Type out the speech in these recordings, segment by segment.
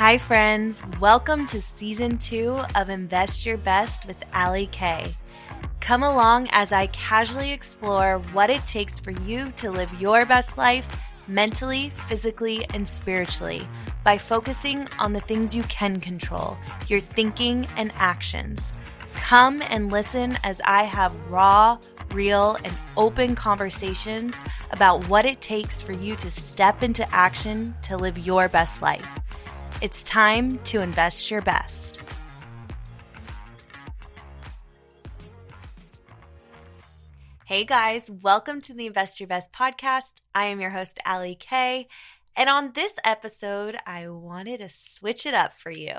Hi, friends. Welcome to season two of Invest Your Best with Ali Kay. Come along as I casually explore what it takes for you to live your best life mentally, physically, and spiritually by focusing on the things you can control your thinking and actions. Come and listen as I have raw, real, and open conversations about what it takes for you to step into action to live your best life. It's time to invest your best. Hey guys, welcome to the Invest Your Best podcast. I am your host, Ali Kay. And on this episode, I wanted to switch it up for you.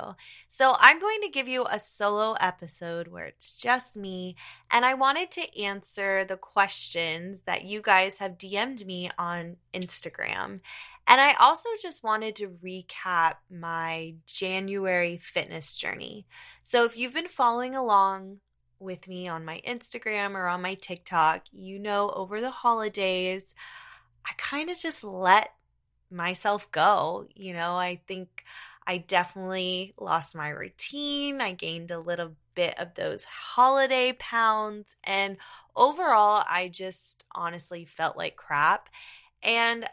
So, I'm going to give you a solo episode where it's just me, and I wanted to answer the questions that you guys have DM'd me on Instagram. And I also just wanted to recap my January fitness journey. So, if you've been following along with me on my Instagram or on my TikTok, you know over the holidays, I kind of just let myself go. You know, I think I definitely lost my routine. I gained a little bit of those holiday pounds. And overall, I just honestly felt like crap. And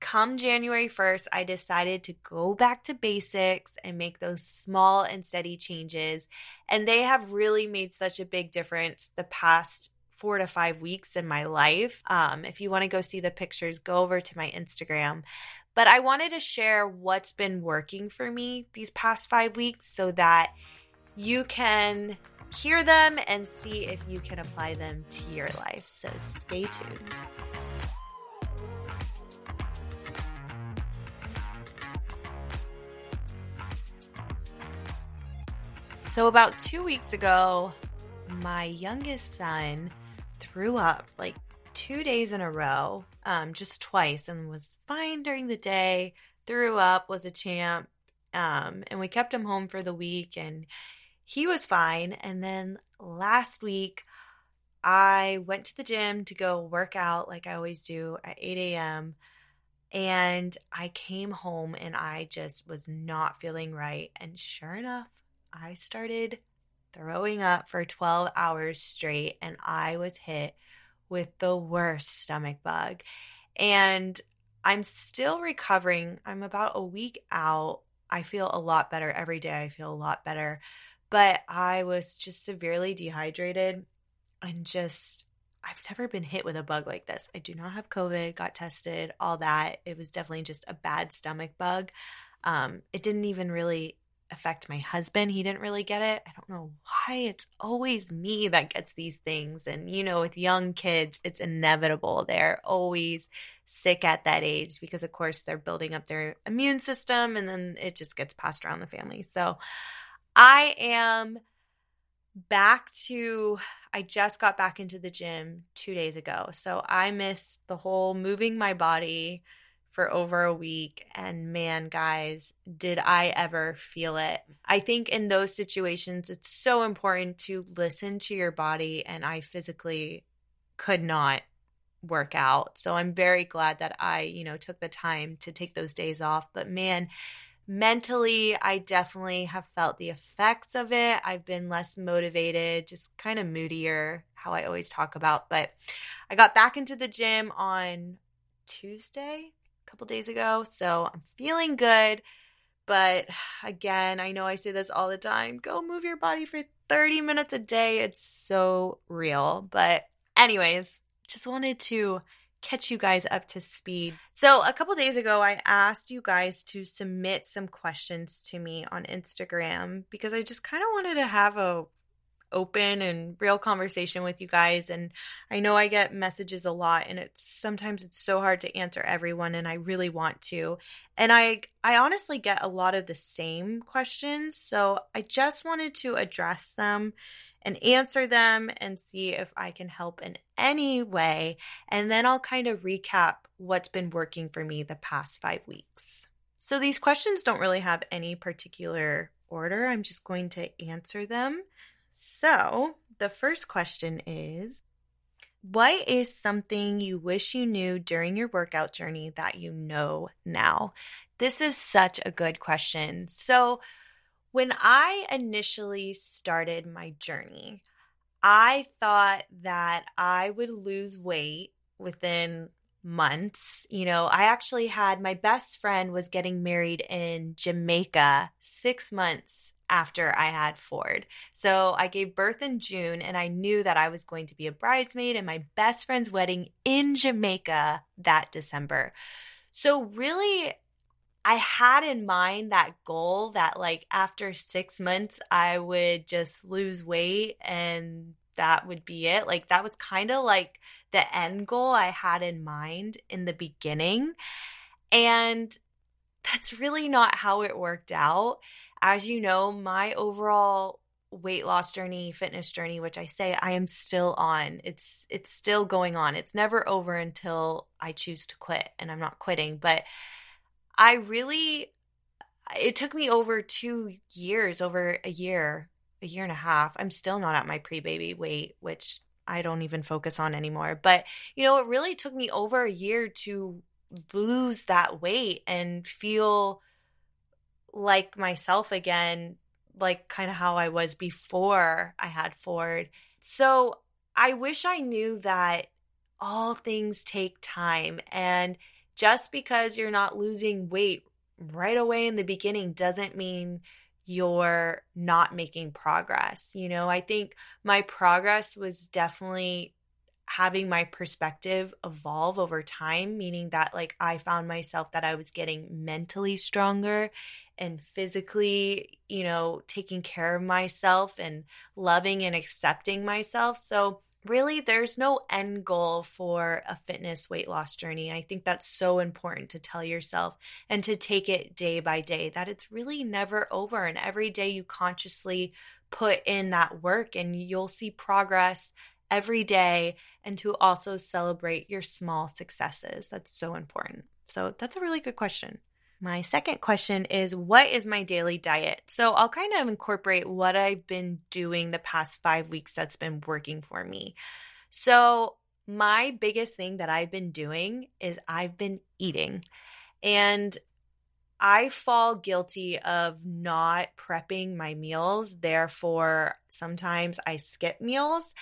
come January 1st, I decided to go back to basics and make those small and steady changes. And they have really made such a big difference the past four to five weeks in my life. Um, if you want to go see the pictures, go over to my Instagram. But I wanted to share what's been working for me these past five weeks so that you can hear them and see if you can apply them to your life. So stay tuned. So, about two weeks ago, my youngest son threw up like two days in a row, um, just twice, and was fine during the day. Threw up, was a champ, um, and we kept him home for the week, and he was fine. And then last week, I went to the gym to go work out like I always do at 8 a.m. And I came home and I just was not feeling right. And sure enough, I started throwing up for 12 hours straight and I was hit with the worst stomach bug. And I'm still recovering. I'm about a week out. I feel a lot better every day. I feel a lot better. But I was just severely dehydrated and just, I've never been hit with a bug like this. I do not have COVID, got tested, all that. It was definitely just a bad stomach bug. Um, it didn't even really affect my husband. He didn't really get it. I don't know why. It's always me that gets these things. And, you know, with young kids, it's inevitable. They're always sick at that age because, of course, they're building up their immune system and then it just gets passed around the family. So I am back to, I just got back into the gym two days ago. So I missed the whole moving my body for over a week. And man, guys, did I ever feel it. I think in those situations, it's so important to listen to your body. And I physically could not work out. So I'm very glad that I, you know, took the time to take those days off. But man, mentally, I definitely have felt the effects of it. I've been less motivated, just kind of moodier, how I always talk about. But I got back into the gym on Tuesday, couple days ago. So I'm feeling good. But again, I know I say this all the time go move your body for 30 minutes a day. It's so real. But, anyways, just wanted to catch you guys up to speed. So, a couple days ago, I asked you guys to submit some questions to me on Instagram because I just kind of wanted to have a open and real conversation with you guys and I know I get messages a lot and it's sometimes it's so hard to answer everyone and I really want to. And I I honestly get a lot of the same questions, so I just wanted to address them and answer them and see if I can help in any way and then I'll kind of recap what's been working for me the past 5 weeks. So these questions don't really have any particular order. I'm just going to answer them so, the first question is What is something you wish you knew during your workout journey that you know now? This is such a good question. So, when I initially started my journey, I thought that I would lose weight within months. You know, I actually had my best friend was getting married in Jamaica 6 months after I had Ford. So I gave birth in June and I knew that I was going to be a bridesmaid in my best friend's wedding in Jamaica that December. So really I had in mind that goal that like after 6 months I would just lose weight and that would be it. Like that was kind of like the end goal I had in mind in the beginning. And that's really not how it worked out. As you know, my overall weight loss journey, fitness journey, which I say I am still on. It's it's still going on. It's never over until I choose to quit and I'm not quitting, but I really it took me over 2 years, over a year, a year and a half. I'm still not at my pre-baby weight, which I don't even focus on anymore. But, you know, it really took me over a year to lose that weight and feel like myself again, like kind of how I was before I had Ford. So I wish I knew that all things take time. And just because you're not losing weight right away in the beginning doesn't mean you're not making progress. You know, I think my progress was definitely having my perspective evolve over time, meaning that like I found myself that I was getting mentally stronger and physically, you know, taking care of myself and loving and accepting myself. So really there's no end goal for a fitness weight loss journey. I think that's so important to tell yourself and to take it day by day that it's really never over. And every day you consciously put in that work and you'll see progress every day and to also celebrate your small successes. That's so important. So that's a really good question. My second question is What is my daily diet? So I'll kind of incorporate what I've been doing the past five weeks that's been working for me. So, my biggest thing that I've been doing is I've been eating. And I fall guilty of not prepping my meals. Therefore, sometimes I skip meals.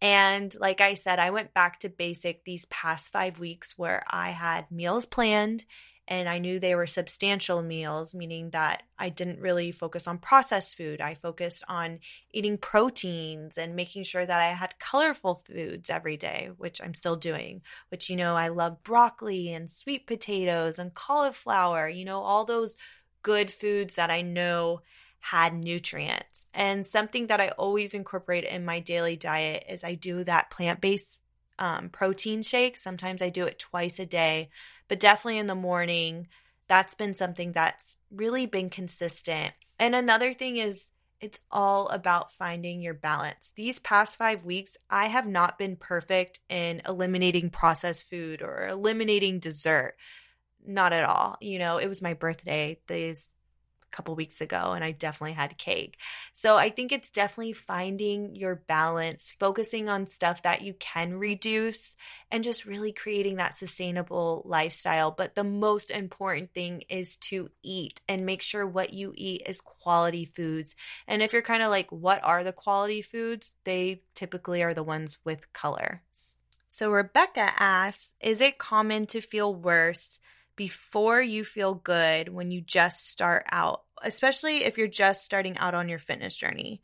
And like I said, I went back to basic these past five weeks where I had meals planned and I knew they were substantial meals, meaning that I didn't really focus on processed food. I focused on eating proteins and making sure that I had colorful foods every day, which I'm still doing, which, you know, I love broccoli and sweet potatoes and cauliflower, you know, all those good foods that I know had nutrients. And something that I always incorporate in my daily diet is I do that plant based um, protein shake. Sometimes I do it twice a day but definitely in the morning. That's been something that's really been consistent. And another thing is, it's all about finding your balance. These past five weeks, I have not been perfect in eliminating processed food or eliminating dessert. Not at all. You know, it was my birthday these couple weeks ago and I definitely had cake. So I think it's definitely finding your balance, focusing on stuff that you can reduce and just really creating that sustainable lifestyle. But the most important thing is to eat and make sure what you eat is quality foods. And if you're kind of like, what are the quality foods? They typically are the ones with color. So Rebecca asks, is it common to feel worse? Before you feel good when you just start out, especially if you're just starting out on your fitness journey.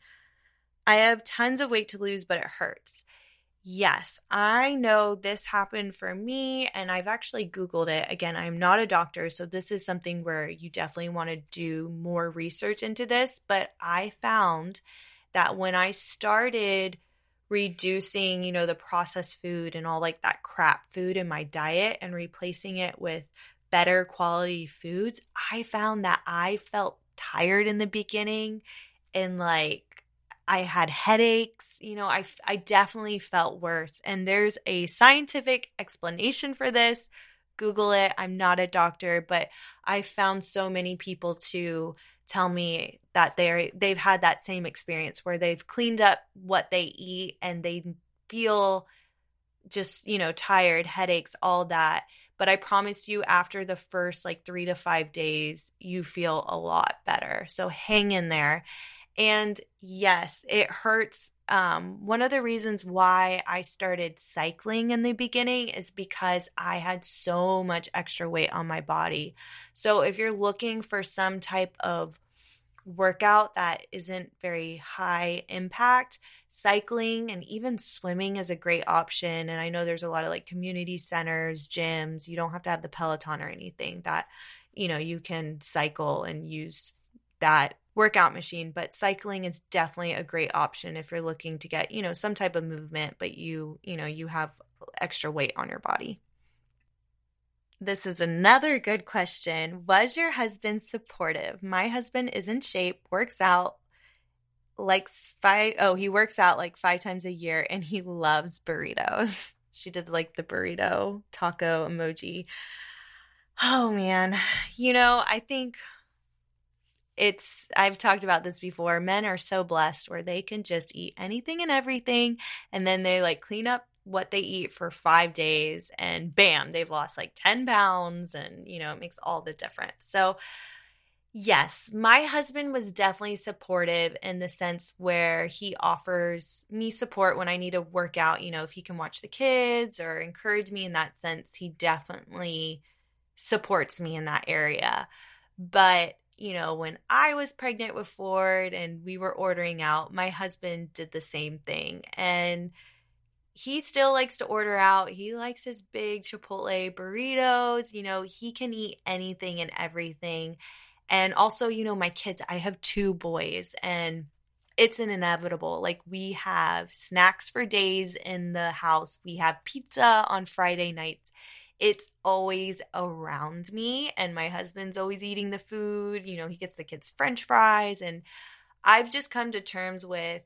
I have tons of weight to lose, but it hurts. Yes, I know this happened for me, and I've actually Googled it. Again, I'm not a doctor, so this is something where you definitely want to do more research into this. But I found that when I started reducing, you know, the processed food and all like that crap food in my diet and replacing it with better quality foods, I found that I felt tired in the beginning and like I had headaches, you know, I I definitely felt worse. And there's a scientific explanation for this. Google it. I'm not a doctor, but I found so many people to tell me that they're they've had that same experience where they've cleaned up what they eat and they feel just, you know, tired, headaches, all that. But I promise you, after the first like three to five days, you feel a lot better. So hang in there. And yes, it hurts. Um, one of the reasons why I started cycling in the beginning is because I had so much extra weight on my body. So if you're looking for some type of workout that isn't very high impact, cycling and even swimming is a great option. And I know there's a lot of like community centers, gyms. You don't have to have the Peloton or anything that, you know, you can cycle and use that workout machine. But cycling is definitely a great option if you're looking to get, you know, some type of movement, but you, you know, you have extra weight on your body. This is another good question. Was your husband supportive? My husband is in shape, works out, likes five oh, he works out like five times a year and he loves burritos. She did like the burrito taco emoji. Oh man. You know, I think it's I've talked about this before. Men are so blessed where they can just eat anything and everything and then they like clean up what they eat for five days and bam they've lost like 10 pounds and you know it makes all the difference so yes my husband was definitely supportive in the sense where he offers me support when i need to work out you know if he can watch the kids or encourage me in that sense he definitely supports me in that area but you know, when I was pregnant with Ford and we were ordering out, my husband did the same thing. And he still likes to order out. He likes his big Chipotle burritos. You know, he can eat anything and everything. And also, you know, my kids, I have two boys and it's an inevitable. Like we have snacks for days in the house. We have pizza on Friday nights. It's always around me and my husband's always eating the food. You know, he gets the kids french fries and I've just come to terms with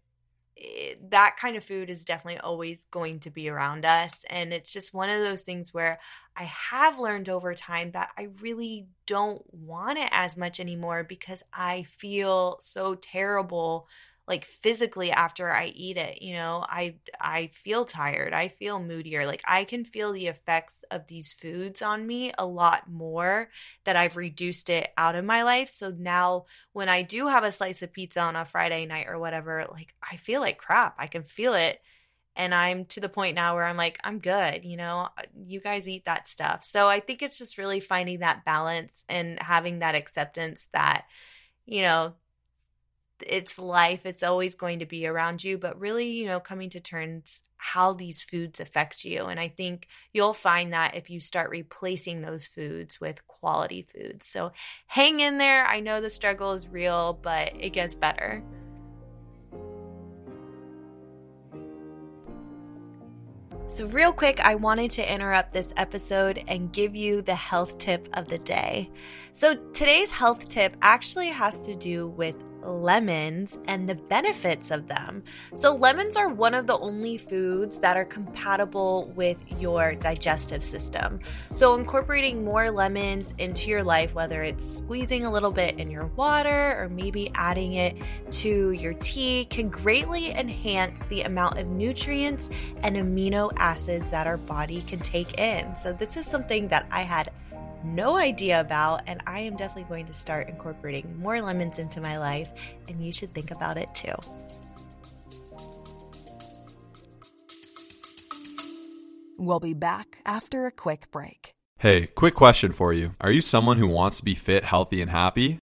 it, that kind of food is definitely always going to be around us. And it's just one of those things where I have learned over time that I really don't want it as much anymore because I feel so terrible like physically after I eat it, you know, I I feel tired. I feel moodier. Like I can feel the effects of these foods on me a lot more that I've reduced it out of my life. So now when I do have a slice of pizza on a Friday night or whatever, like I feel like crap. I can feel it. And I'm to the point now where I'm like, I'm good, you know, uh, you guys eat that stuff. So I think it's just really finding that balance and having that acceptance that, you know, it's life it's always going to be around you but really you know coming to terms how these foods affect you. And i think you'll find that if you start replacing those foods with quality foods. So hang in there. I know the struggle is real but it gets better. So, real quick, I wanted to interrupt this episode and give you the health tip of the day. So, today's health tip actually has to do with lemons and the benefits of them. So, lemons are one of the only foods that are compatible with your digestive system. So, incorporating more lemons into your life, whether it's squeezing a little bit in your water or maybe adding it to your tea, can greatly enhance the amount of nutrients and amino acids that our body can take in. So, this is something that I had no idea about, and I am definitely going to start incorporating more lemons into my life, and you should think about it too. We'll be back after a quick break. Hey, quick question for you. Are you someone who wants to be fit, healthy, and happy?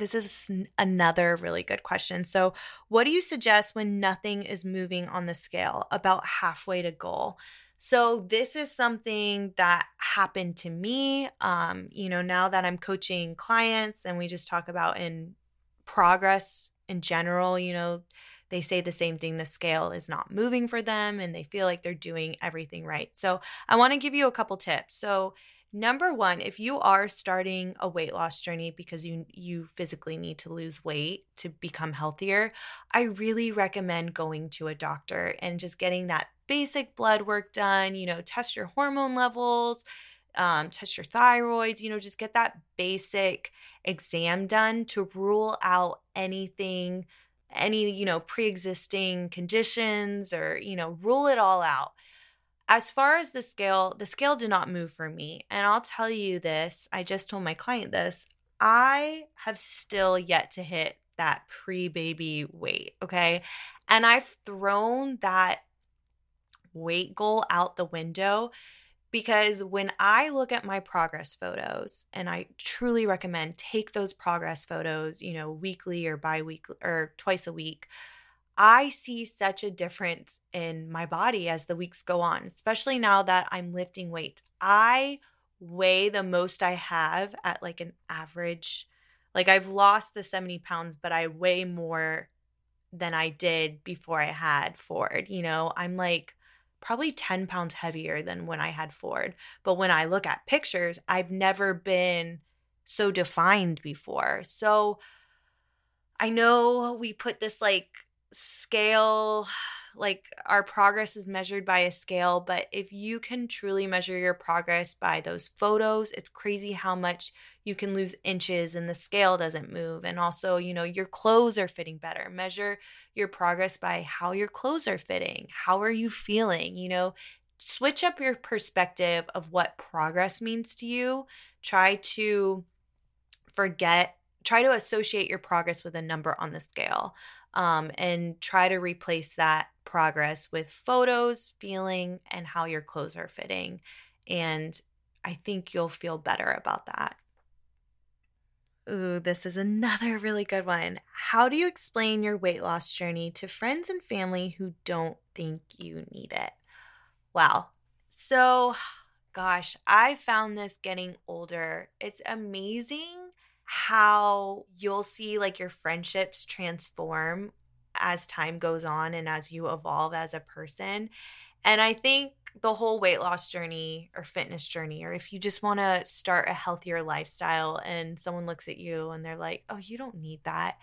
This is another really good question. So, what do you suggest when nothing is moving on the scale about halfway to goal? So, this is something that happened to me. Um, you know, now that I'm coaching clients and we just talk about in progress in general, you know, they say the same thing the scale is not moving for them and they feel like they're doing everything right. So, I want to give you a couple tips. So, number 1, if you are starting a weight loss journey because you you physically need to lose weight to become healthier, I really recommend going to a doctor and just getting that basic blood work done, you know, test your hormone levels, um, test your thyroids, you know, just get that basic exam done to rule out anything, any, you know, pre existing conditions or, you know, rule it all out. As far as the scale, the scale did not move for me. And I'll tell you this I just told my client this. I have still yet to hit that pre baby weight. Okay. And I've thrown that weight goal out the window because when I look at my progress photos, and I truly recommend take those progress photos, you know, weekly or bi weekly or twice a week, I see such a difference in my body as the weeks go on, especially now that I'm lifting weights. I weigh the most I have at like an average, like I've lost the 70 pounds, but I weigh more than I did before I had FORD. You know, I'm like, probably 10 pounds heavier than when I had FORD. But when I look at pictures, I've never been so defined before. So I know we put this like scale like our progress is measured by a scale but if you can truly measure your progress by those photos it's crazy how much you can lose inches and the scale doesn't move. And also you know your clothes are fitting better. Measure your progress by how your clothes are fitting. How are you feeling? You know switch up your perspective of what progress means to you. Try to forget try to associate your progress with a number on the scale um, and try to replace that progress with photos, feeling, and how your clothes are fitting. And I think you'll feel better about that. Ooh, this is another really good one. How do you explain your weight loss journey to friends and family who don't think you need it? Wow. So, gosh, I found this getting older. It's amazing how you'll see like your friendships transform as time goes on and as you evolve as a person. And I think the whole weight loss journey or fitness journey, or if you just want to start a healthier lifestyle and someone looks at you and they're like, oh, you don't need that.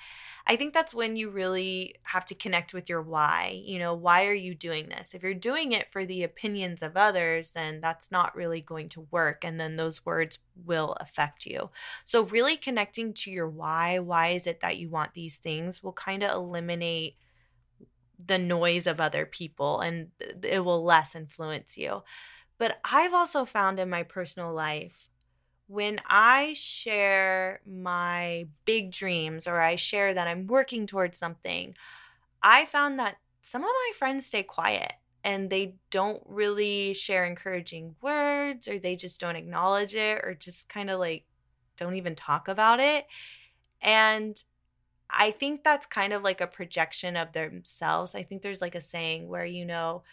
I think that's when you really have to connect with your why. You know, why are you doing this? If you're doing it for the opinions of others, then that's not really going to work. And then those words will affect you. So, really connecting to your why, why is it that you want these things, will kind of eliminate the noise of other people and it will less influence you. But I've also found in my personal life when I share my big dreams or I share that I'm working towards something, I found that some of my friends stay quiet and they don't really share encouraging words or they just don't acknowledge it or just kind of like don't even talk about it. And I think that's kind of like a projection of themselves. I think there's like a saying where, you know,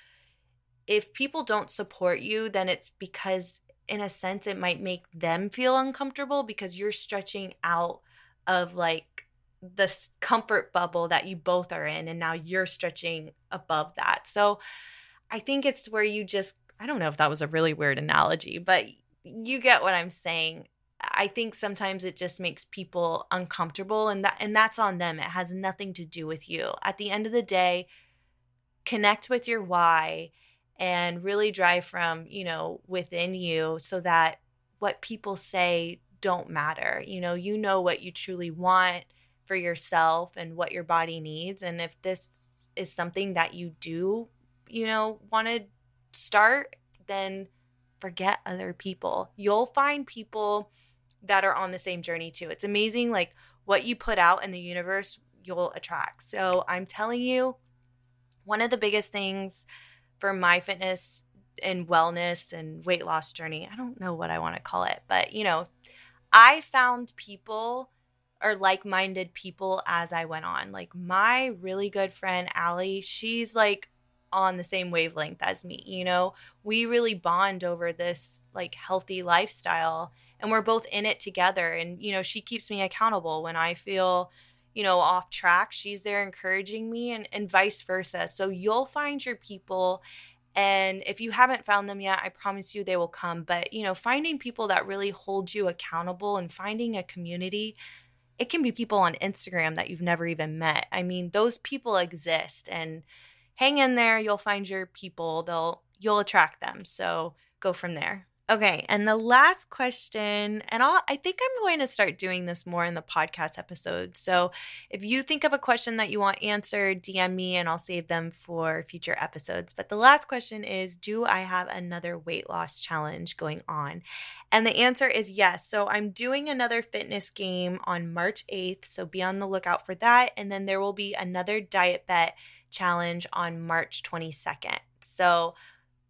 if people don't support you, then it's because, in a sense, it might make them feel uncomfortable because you're stretching out of like the comfort bubble that you both are in. And now you're stretching above that. So I think it's where you just, I don't know if that was a really weird analogy, but you get what I'm saying. I think sometimes it just makes people uncomfortable and that and that's on them. It has nothing to do with you. At the end of the day, connect with your why and really drive from, you know, within you so that what people say don't matter. You know, you know what you truly want for yourself and what your body needs and if this is something that you do, you know, want to start, then forget other people. You'll find people that are on the same journey too. It's amazing like what you put out in the universe you'll attract. So I'm telling you one of the biggest things for my fitness and wellness and weight loss journey, I don't know what I want to call it, but you know, I found people or like-minded people as I went on. Like my really good friend Allie, she's like on the same wavelength as me, you know. We really bond over this like healthy lifestyle and we're both in it together and you know she keeps me accountable when i feel you know, off track, she's there encouraging me and, and vice versa. So you'll find your people. And if you haven't found them yet, I promise you they will come. But, you know, finding people that really hold you accountable and finding a community, it can be people on Instagram that you've never even met. I mean, those people exist and hang in there. You'll find your people. They'll, you'll attract them. So go from there. Okay, and the last question, and I'll, I think I'm going to start doing this more in the podcast episode. So if you think of a question that you want answered, DM me and I'll save them for future episodes. But the last question is Do I have another weight loss challenge going on? And the answer is yes. So I'm doing another fitness game on March 8th. So be on the lookout for that. And then there will be another diet bet challenge on March 22nd. So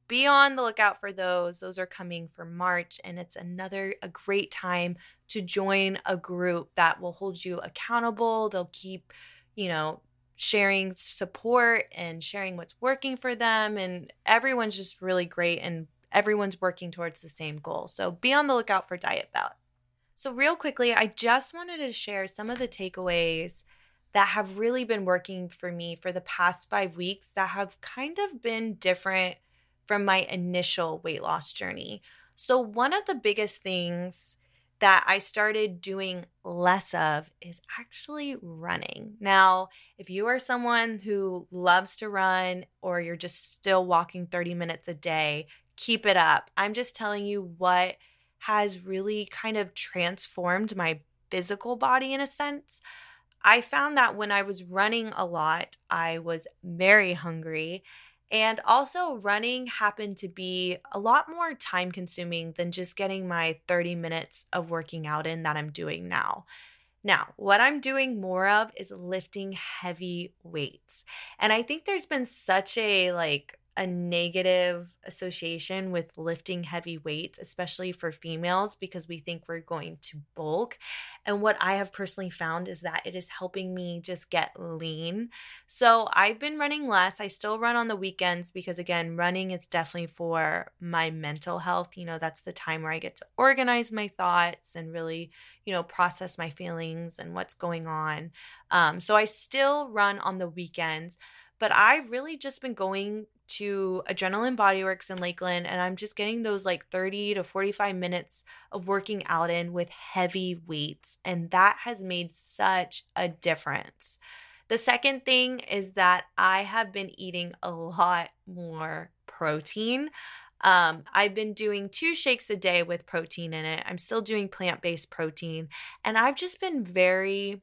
be on the lookout for those. Those are coming for March, and it's another a great time to join a group that will hold you accountable. They'll keep, you know, sharing support and sharing what's working for them, and everyone's just really great, and everyone's working towards the same goal. So be on the lookout for Diet Bet. So, real quickly, I just wanted to share some of the takeaways that have really been working for me for the past five weeks that have kind of been different from my initial weight loss journey. So, one of the biggest things that I started doing less of is actually running. Now, if you are someone who loves to run or you're just still walking 30 minutes a day, keep it up. I'm just telling you what has really kind of transformed my physical body in a sense. I found that when I was running a lot, I was very hungry and also, running happened to be a lot more time consuming than just getting my 30 minutes of working out in that I'm doing now. Now, what I'm doing more of is lifting heavy weights. And I think there's been such a like a negative association with lifting heavy weights, especially for females, because we think we're going to bulk. And what I have personally found is that it is helping me just get lean. So I've been running less. I still run on the weekends because, again, running is definitely for my mental health. You know, that's the time where I get to organize my thoughts and really, you know, process my feelings and what's going on. Um, so I still run on the weekends but I've really just been going to Adrenaline Bodyworks in Lakeland and I'm just getting those like 30 to 45 minutes of working out in with heavy weights. And that has made such a difference. The second thing is that I have been eating a lot more protein. Um, I've been doing two shakes a day with protein in it. I'm still doing plant based protein. And I've just been very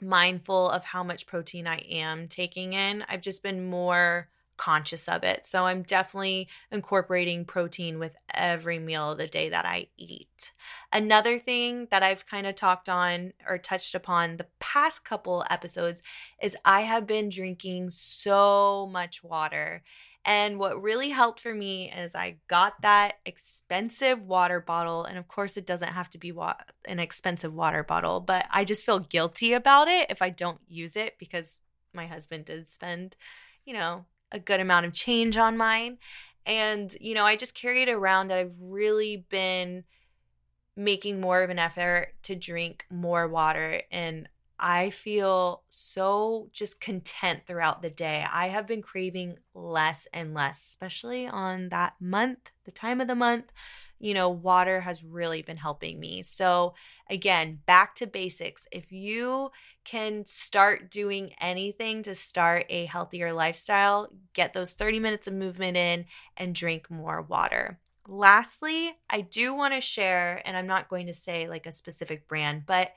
mindful of how much protein I am taking in. I've just been more conscious of it. So I'm definitely incorporating protein with every meal of the day that I eat. Another thing that I've kind of talked on or touched upon the past couple episodes is I have been drinking so much water. And what really helped for me is I got that expensive water bottle. And of course, it doesn't have to be wa- an expensive water bottle, but I just feel guilty about it if I don't use it because my husband did spend, you know, a good amount of change on mine. And, you know, I just carry it around. I've really been making more of an effort to drink more water. And I feel so just content throughout the day. I have been craving less and less, especially on that month, the time of the month you know, water has really been helping me. So, again, back to basics. If you can start doing anything to start a healthier lifestyle, get those 30 minutes of movement in and drink more water. Lastly, I do want to share, and I'm not going to say like a specific brand, but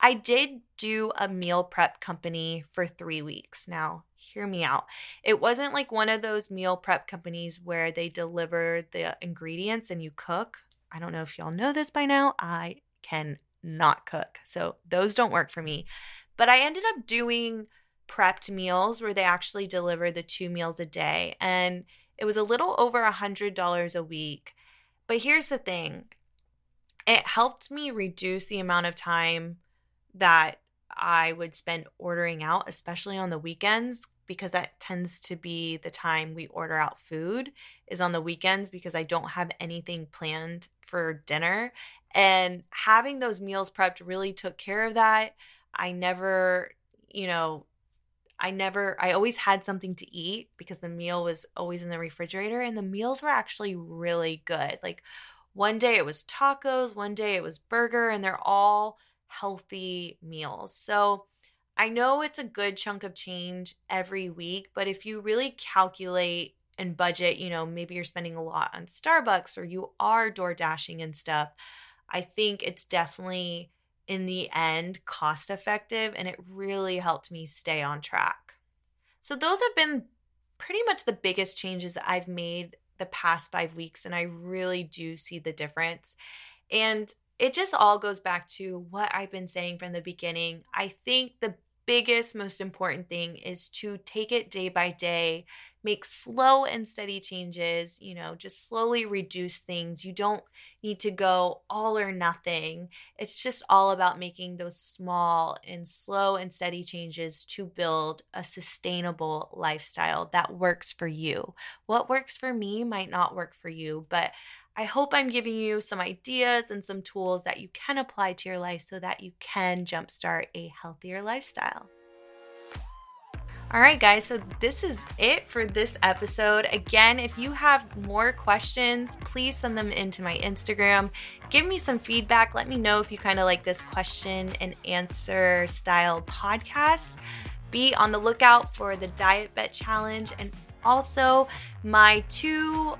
I did do a meal prep company for three weeks. Now, hear me out. It wasn't like one of those meal prep companies where they deliver the ingredients and you cook. I don't know if y'all know this by now. I can not cook. So those don't work for me. But I ended up doing prepped meals where they actually deliver the two meals a day. And it was a little over a $100 a week. But here's the thing it helped me reduce the amount of time that I would spend ordering out, especially on the weekends, because that tends to be the time we order out food is on the weekends because I don't have anything planned for dinner. And having those meals prepped really took care of that. I never, you know, I never, I always had something to eat because the meal was always in the refrigerator and the meals were actually really good. Like one day it was tacos, one day it was burger, and they're all healthy meals. So I know it's a good chunk of change every week, but if you really calculate and budget, you know, maybe you're spending a lot on Starbucks or you are door dashing and stuff, I think it's definitely in the end cost effective and it really helped me stay on track. So, those have been pretty much the biggest changes I've made the past five weeks, and I really do see the difference. And it just all goes back to what I've been saying from the beginning. I think the biggest, most important thing is to take it day by day, make slow and steady changes, you know, just slowly reduce things. You don't need to go all or nothing. It's just all about making those small and slow and steady changes to build a sustainable lifestyle that works for you. What works for me might not work for you, but I hope I'm giving you some ideas and some tools that you can apply to your life so that you can jumpstart a healthier lifestyle. All right, guys, so this is it for this episode. Again, if you have more questions, please send them into my Instagram. Give me some feedback. Let me know if you kind of like this question and answer style podcast. Be on the lookout for the Diet Bet Challenge and also my two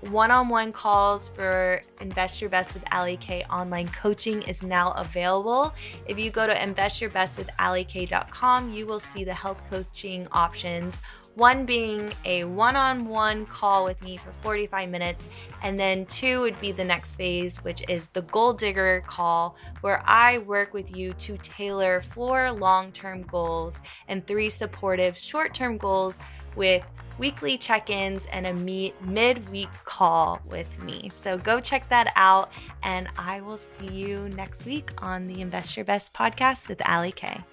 one on one calls for Invest Your Best with Ali K online coaching is now available. If you go to investyourbestwithalik.com, you will see the health coaching options. One being a one on one call with me for 45 minutes, and then two would be the next phase, which is the Goal Digger call, where I work with you to tailor four long term goals and three supportive short term goals with weekly check ins and a mid week call with me. So go check that out, and I will see you next week on the Invest Your Best podcast with Ali K.